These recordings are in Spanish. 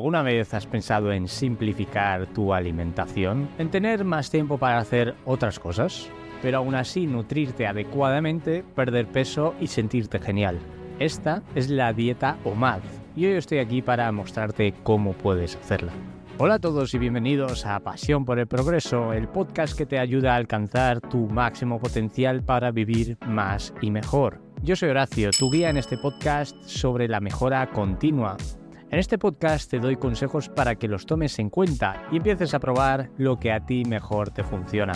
¿Alguna vez has pensado en simplificar tu alimentación? ¿En tener más tiempo para hacer otras cosas? Pero aún así nutrirte adecuadamente, perder peso y sentirte genial. Esta es la dieta OMAD y hoy estoy aquí para mostrarte cómo puedes hacerla. Hola a todos y bienvenidos a Pasión por el Progreso, el podcast que te ayuda a alcanzar tu máximo potencial para vivir más y mejor. Yo soy Horacio, tu guía en este podcast sobre la mejora continua en este podcast te doy consejos para que los tomes en cuenta y empieces a probar lo que a ti mejor te funciona.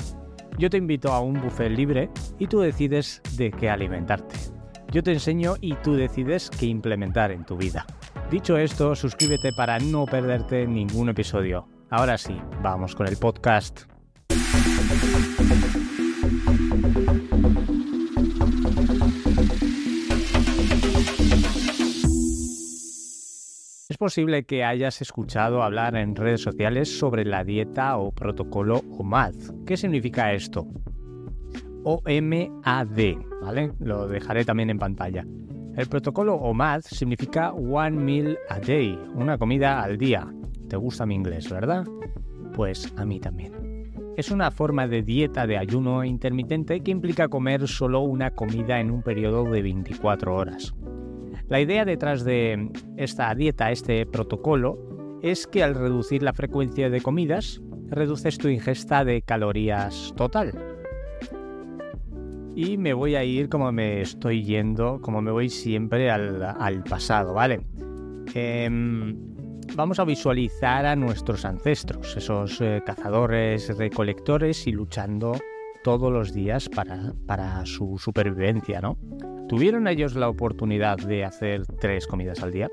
Yo te invito a un buffet libre y tú decides de qué alimentarte. Yo te enseño y tú decides qué implementar en tu vida. Dicho esto, suscríbete para no perderte ningún episodio. Ahora sí, vamos con el podcast. Es posible que hayas escuchado hablar en redes sociales sobre la dieta o protocolo OMAD. ¿Qué significa esto? O-M-A-D, ¿vale? Lo dejaré también en pantalla. El protocolo OMAD significa One Meal a Day, una comida al día. ¿Te gusta mi inglés, verdad? Pues a mí también. Es una forma de dieta de ayuno intermitente que implica comer solo una comida en un periodo de 24 horas. La idea detrás de esta dieta, este protocolo, es que al reducir la frecuencia de comidas, reduces tu ingesta de calorías total. Y me voy a ir como me estoy yendo, como me voy siempre al, pasado, ¿vale? Em, vamos a visualizar a nuestros ancestros, esos eh, cazadores, recolectores y luchando todos los días para, para su supervivencia, ¿no? ¿Tuvieron ellos la oportunidad de hacer tres comidas al día?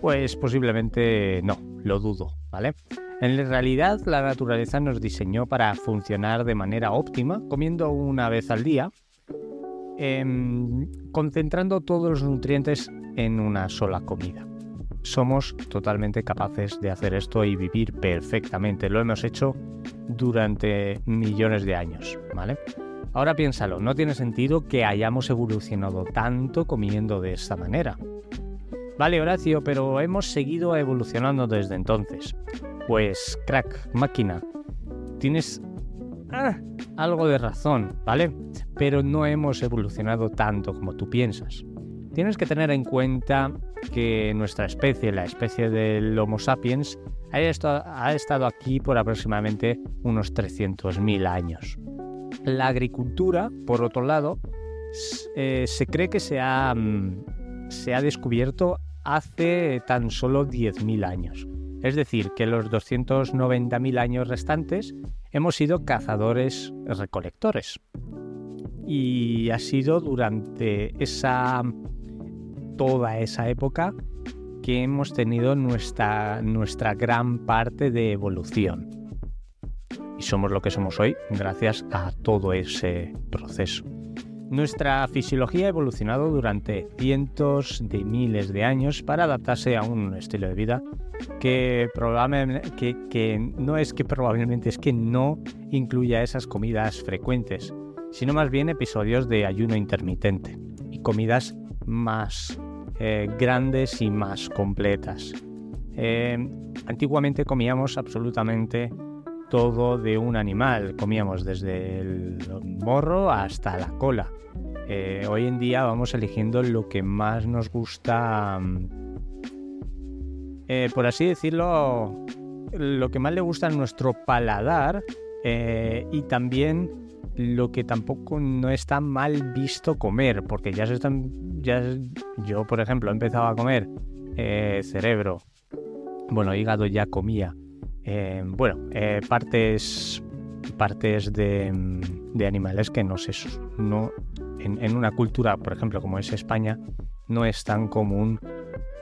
Pues posiblemente no, lo dudo, ¿vale? En realidad la naturaleza nos diseñó para funcionar de manera óptima, comiendo una vez al día, em, concentrando todos los nutrientes en una sola comida. Somos totalmente capaces de hacer esto y vivir perfectamente. Lo hemos hecho durante millones de años, ¿vale? Ahora piénsalo, no tiene sentido que hayamos evolucionado tanto comiendo de esta manera. Vale, Horacio, pero hemos seguido evolucionando desde entonces. Pues, crack, máquina, tienes ah, algo de razón, ¿vale? Pero no hemos evolucionado tanto como tú piensas. Tienes que tener en cuenta que nuestra especie, la especie del Homo sapiens, ha estado, aquí por aproximadamente unos 300.000 años. La agricultura, por otro lado, eh, se cree que se ha, mm, se ha descubierto hace tan solo 10.000 años. Es decir, que los 290.000 años restantes hemos sido cazadores recolectores. Y ha sido durante esa toda esa época que hemos tenido nuestra, nuestra gran parte de evolución somos lo que somos hoy gracias a todo ese proceso. Nuestra fisiología ha evolucionado durante cientos de miles de años para adaptarse a un estilo de vida que probablemente que, que no es que probablemente es que no incluya esas comidas frecuentes, sino más bien episodios de ayuno intermitente y comidas más eh, grandes y más completas. Eh, antiguamente comíamos absolutamente todo de un animal. Comíamos desde el morro hasta la cola. Eh, hoy en día vamos eligiendo lo que más nos gusta, mm, eh, por así decirlo, lo que más le gusta a nuestro paladar eh, y también lo que tampoco no está mal visto comer, porque ya se están, ya yo por ejemplo he empezado a comer cerebro, bueno hígado ya comía, eh, bueno, eh, partes, partes de, animales que no sé, no, en, una cultura, por ejemplo, como es España, no es tan común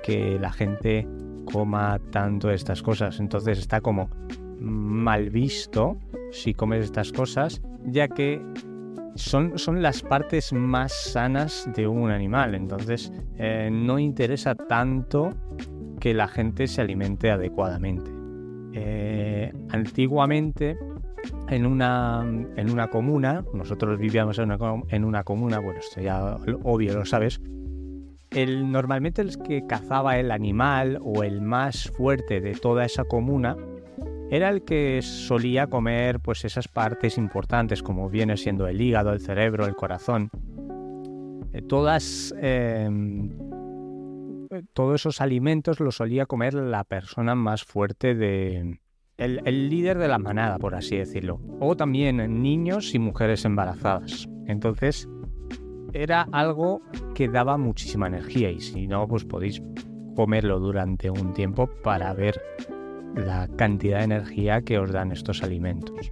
que la gente coma tanto estas cosas. Entonces está como mal visto si comes estas cosas, ya que son, son las partes más sanas de un animal. Entonces eh, no interesa tanto que la gente se alimente adecuadamente. Eh, antiguamente, en una, en una comuna, nosotros vivíamos en una, comuna, bueno, esto ya obvio lo sabes, el, normalmente el que cazaba el animal o el más fuerte de toda esa comuna era el que solía comer pues esas partes importantes como viene siendo el hígado, el cerebro, el corazón. Eh, todas, em, todos esos alimentos los solía comer la persona más fuerte de... El, el líder de la manada, por así decirlo. O también niños y mujeres embarazadas. Entonces, era algo que daba muchísima energía y si no, pues podéis comerlo durante un tiempo para ver la cantidad de energía que os dan estos alimentos.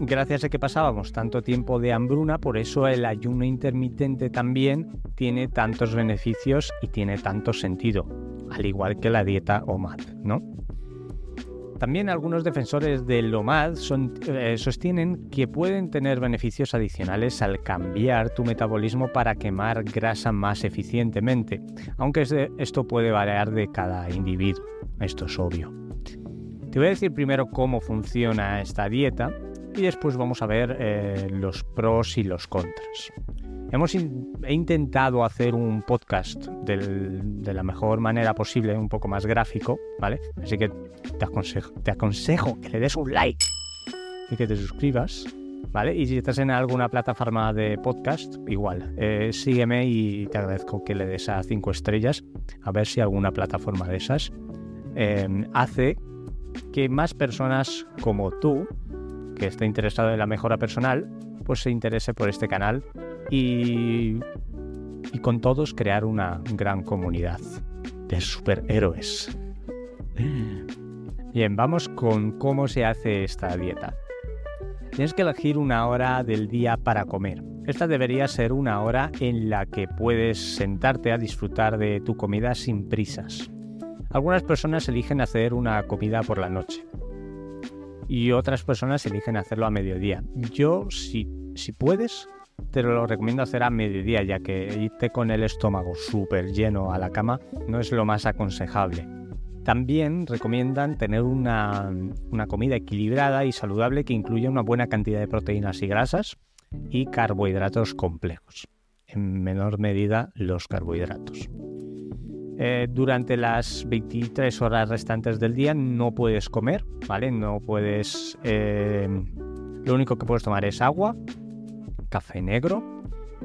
Gracias a que pasábamos tanto tiempo de hambruna, por eso el ayuno intermitente también tiene tantos beneficios y tiene tanto sentido, al igual que la dieta OMAD, ¿no? También algunos defensores del OMAD eh, sostienen que pueden tener beneficios adicionales al cambiar tu metabolismo para quemar grasa más eficientemente, aunque esto puede variar de cada individuo, esto es obvio. Te voy a decir primero cómo funciona esta dieta y después vamos a ver eh, los pros y los contras. Hemos he intentado hacer un podcast de la mejor manera posible, un poco más gráfico, ¿vale? Así que te aconsejo, te aconsejo que le des un like y que te suscribas, ¿vale? Y si estás en alguna plataforma de podcast, igual, eh, sígueme y te agradezco que le des a cinco estrellas, a ver si alguna plataforma de esas eh, hace que más personas como tú, que esté interesado en la mejora personal, pues se interese por este canal y, con todos crear una gran comunidad de superhéroes. Bien, vamos con cómo se hace esta dieta. Tienes que elegir una hora del día para comer. Esta debería ser una hora en la que puedes sentarte a disfrutar de tu comida sin prisas. Algunas personas eligen hacer una comida por la noche y otras personas eligen hacerlo a mediodía. Yo, si, si puedes, te lo recomiendo hacer a mediodía, ya que irte con el estómago súper lleno a la cama no es lo más aconsejable. También recomiendan tener una, una, comida equilibrada y saludable que incluya una buena cantidad de proteínas y grasas y carbohidratos complejos. En menor medida los carbohidratos. Eh, durante las 23 horas restantes del día no puedes comer, ¿vale? No puedes... Eh, lo único que puedes tomar es agua, café negro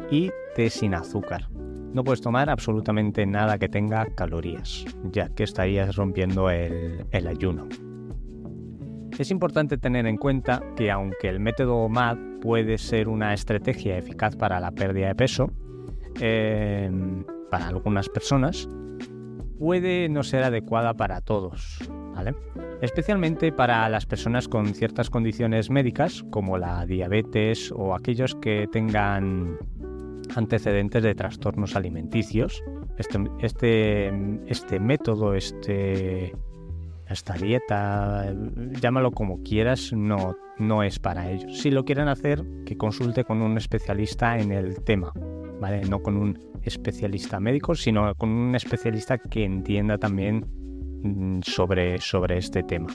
y té sin azúcar. No puedes tomar absolutamente nada que tenga calorías, ya que estarías rompiendo el, ayuno. Es importante tener en cuenta que aunque el método MAD puede ser una estrategia eficaz para la pérdida de peso, eh, para algunas personas, puede no ser adecuada para todos, ¿vale? Especialmente para las personas con ciertas condiciones médicas, como la diabetes o aquellos que tengan antecedentes de trastornos alimenticios. Este, este, este método, este, esta dieta, llámalo como quieras, no, no es para ellos. Si lo quieren hacer, que consulte con un especialista en el tema, No con un especialista médico, sino con un especialista que entienda también mm, sobre, sobre este tema.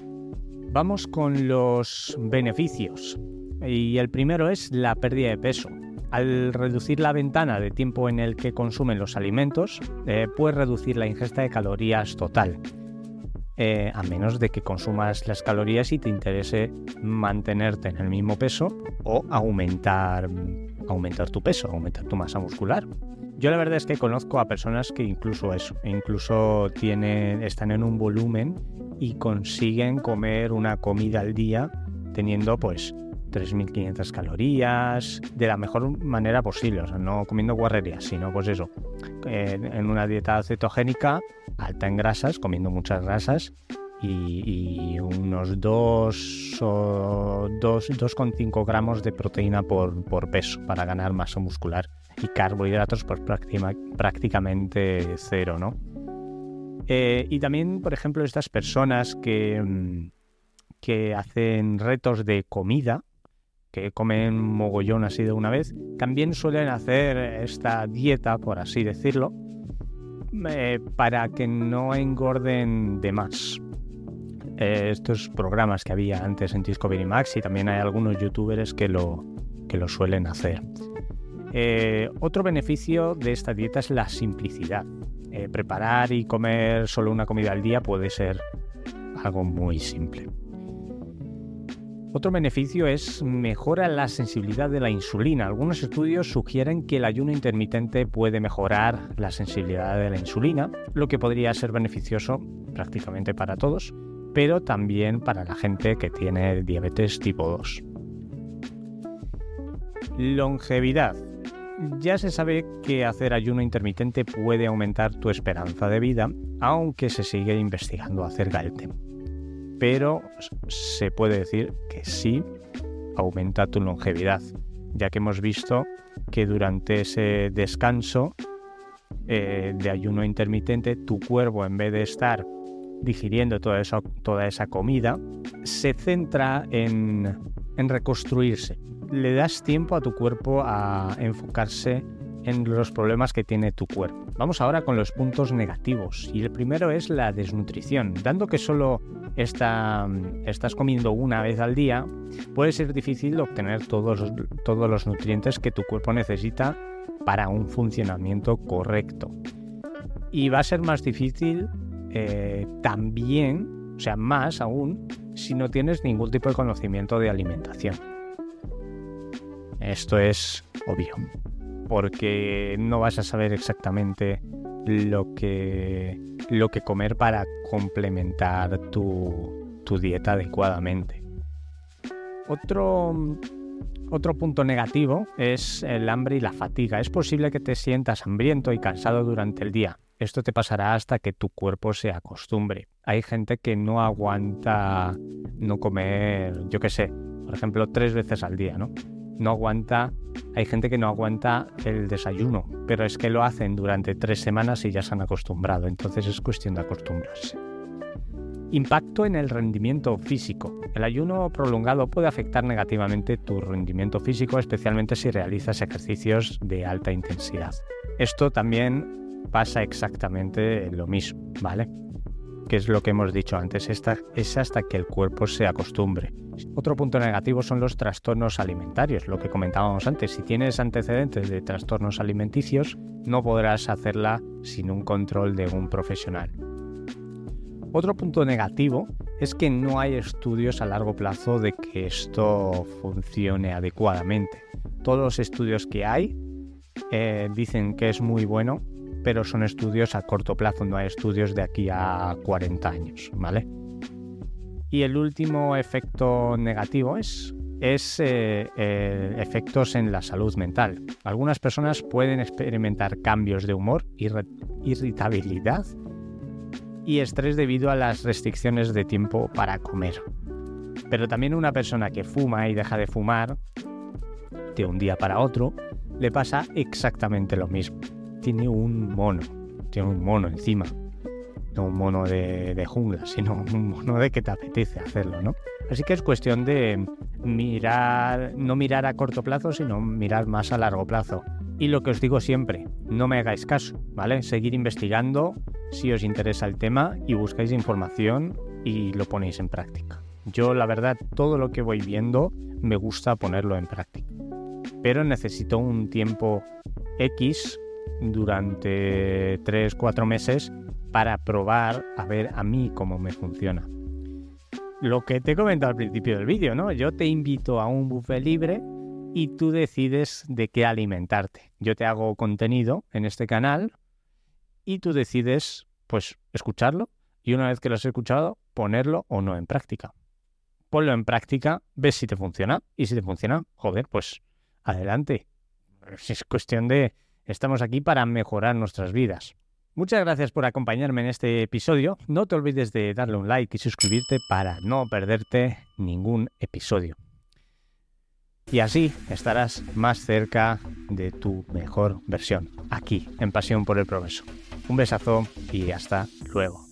Vamos con los beneficios. Y el primero es la pérdida de peso. Al reducir la ventana de tiempo en el que consumen los alimentos, eh, puedes reducir la ingesta de calorías total. Eh, a menos de que consumas las calorías y te interese mantenerte en el mismo peso o aumentar, aumentar tu peso, aumentar tu masa muscular. Yo la verdad es que conozco a personas que incluso eso, incluso tienen, están en un volumen y consiguen comer una comida al día teniendo pues 3.500 calorías de la mejor manera posible, o sea, no comiendo guarrerías, sino pues eso, en una dieta cetogénica alta en grasas, comiendo muchas grasas y, unos 2 o 2,5 gramos de proteína por, por peso para ganar masa muscular y carbohidratos pues prácticamente cero, ¿no? Eh, y también, por ejemplo, estas personas que, mm, que hacen retos de comida, que comen mogollón así de una vez, también suelen hacer esta dieta, por así decirlo, eh, para que no engorden de más. Eh, estos programas que había antes en Discovery Max y también hay algunos youtubers que lo, suelen hacer. Eh, otro beneficio de esta dieta es la simplicidad. eh, preparar y comer solo una comida al día puede ser algo muy simple. Otro beneficio es mejora la sensibilidad de la insulina. Algunos estudios sugieren que el ayuno intermitente puede mejorar la sensibilidad de la insulina, lo que podría ser beneficioso prácticamente para todos, pero también para la gente que tiene diabetes tipo 2. Longevidad. Ya se sabe que hacer ayuno intermitente puede aumentar tu esperanza de vida, aunque se sigue investigando acerca del tema pero se puede decir que sí aumenta tu longevidad, ya que hemos visto que durante ese descanso eh, de ayuno intermitente, tu cuerpo en vez de estar digiriendo toda esa, comida, se centra en, en reconstruirse. Le das tiempo a tu cuerpo a enfocarse en los problemas que tiene tu cuerpo. Vamos ahora con los puntos negativos. Y el primero es la desnutrición. Dando que solo estás comiendo una vez al día, puede ser difícil obtener todos, todos los nutrientes que tu cuerpo necesita para un funcionamiento correcto. Y va a ser más difícil eh, también, o sea, más aún, si no tienes ningún tipo de conocimiento de alimentación. Esto es obvio porque no vas a saber exactamente lo que, lo que comer para complementar tu, tu dieta adecuadamente. Otro, otro punto negativo es el hambre y la fatiga. Es posible que te sientas hambriento y cansado durante el día. Esto te pasará hasta que tu cuerpo se acostumbre. Hay gente que no aguanta no comer, yo qué sé, por ejemplo, tres veces al día, ¿no? no aguanta, hay gente que no aguanta el desayuno, pero es que lo hacen durante tres semanas y ya se han acostumbrado, entonces es cuestión de acostumbrarse. Impacto en el rendimiento físico. El ayuno prolongado puede afectar negativamente tu rendimiento físico, especialmente si realizas ejercicios de alta intensidad. Esto también pasa exactamente lo mismo, ¿vale? que es lo que hemos dicho antes, es hasta que el cuerpo se acostumbre. Otro punto negativo son los trastornos alimentarios, lo que comentábamos antes. Si tienes antecedentes de trastornos alimenticios, no podrás hacerla sin un control de un profesional. Otro punto negativo es que no hay estudios a largo plazo de que esto funcione adecuadamente. Todos los estudios que hay eh, dicen que es muy bueno, pero son estudios a corto plazo, no hay estudios de aquí a 40 años, ¿vale? Y el último efecto negativo es, eh, eh, efectos en la salud mental. Algunas personas pueden experimentar cambios de humor, irritabilidad y estrés debido a las restricciones de tiempo para comer. Pero también una persona que fuma y deja de fumar de un día para otro, le pasa exactamente lo mismo tiene un mono, tiene un mono encima. No un mono de, jungla, sino un mono de que te apetece hacerlo, ¿no? Así que es cuestión de mirar, no mirar a corto plazo, sino mirar más a largo plazo. Y lo que os digo siempre, no me hagáis caso, ¿vale? Seguir investigando si os interesa el tema y buscáis información y lo ponéis en práctica. Yo, la verdad, todo lo que voy viendo me gusta ponerlo en práctica. Pero necesito un tiempo X durante 3-4 meses para probar a ver a mí cómo me funciona. Lo que te he comentado al principio del vídeo, ¿no? Yo te invito a un buffet libre y tú decides de qué alimentarte. Yo te hago contenido en este canal y tú decides, pues, escucharlo y una vez que lo has escuchado, ponerlo o no en práctica. Ponlo en práctica, ves si te funciona y si te funciona, joder, pues adelante. Es cuestión de, Estamos aquí para mejorar nuestras vidas. Muchas gracias por acompañarme en este episodio. No te olvides de darle un like y suscribirte para no perderte ningún episodio. Y así estarás más cerca de tu mejor versión, aquí, en Pasión por el Progreso. Un besazo y hasta luego.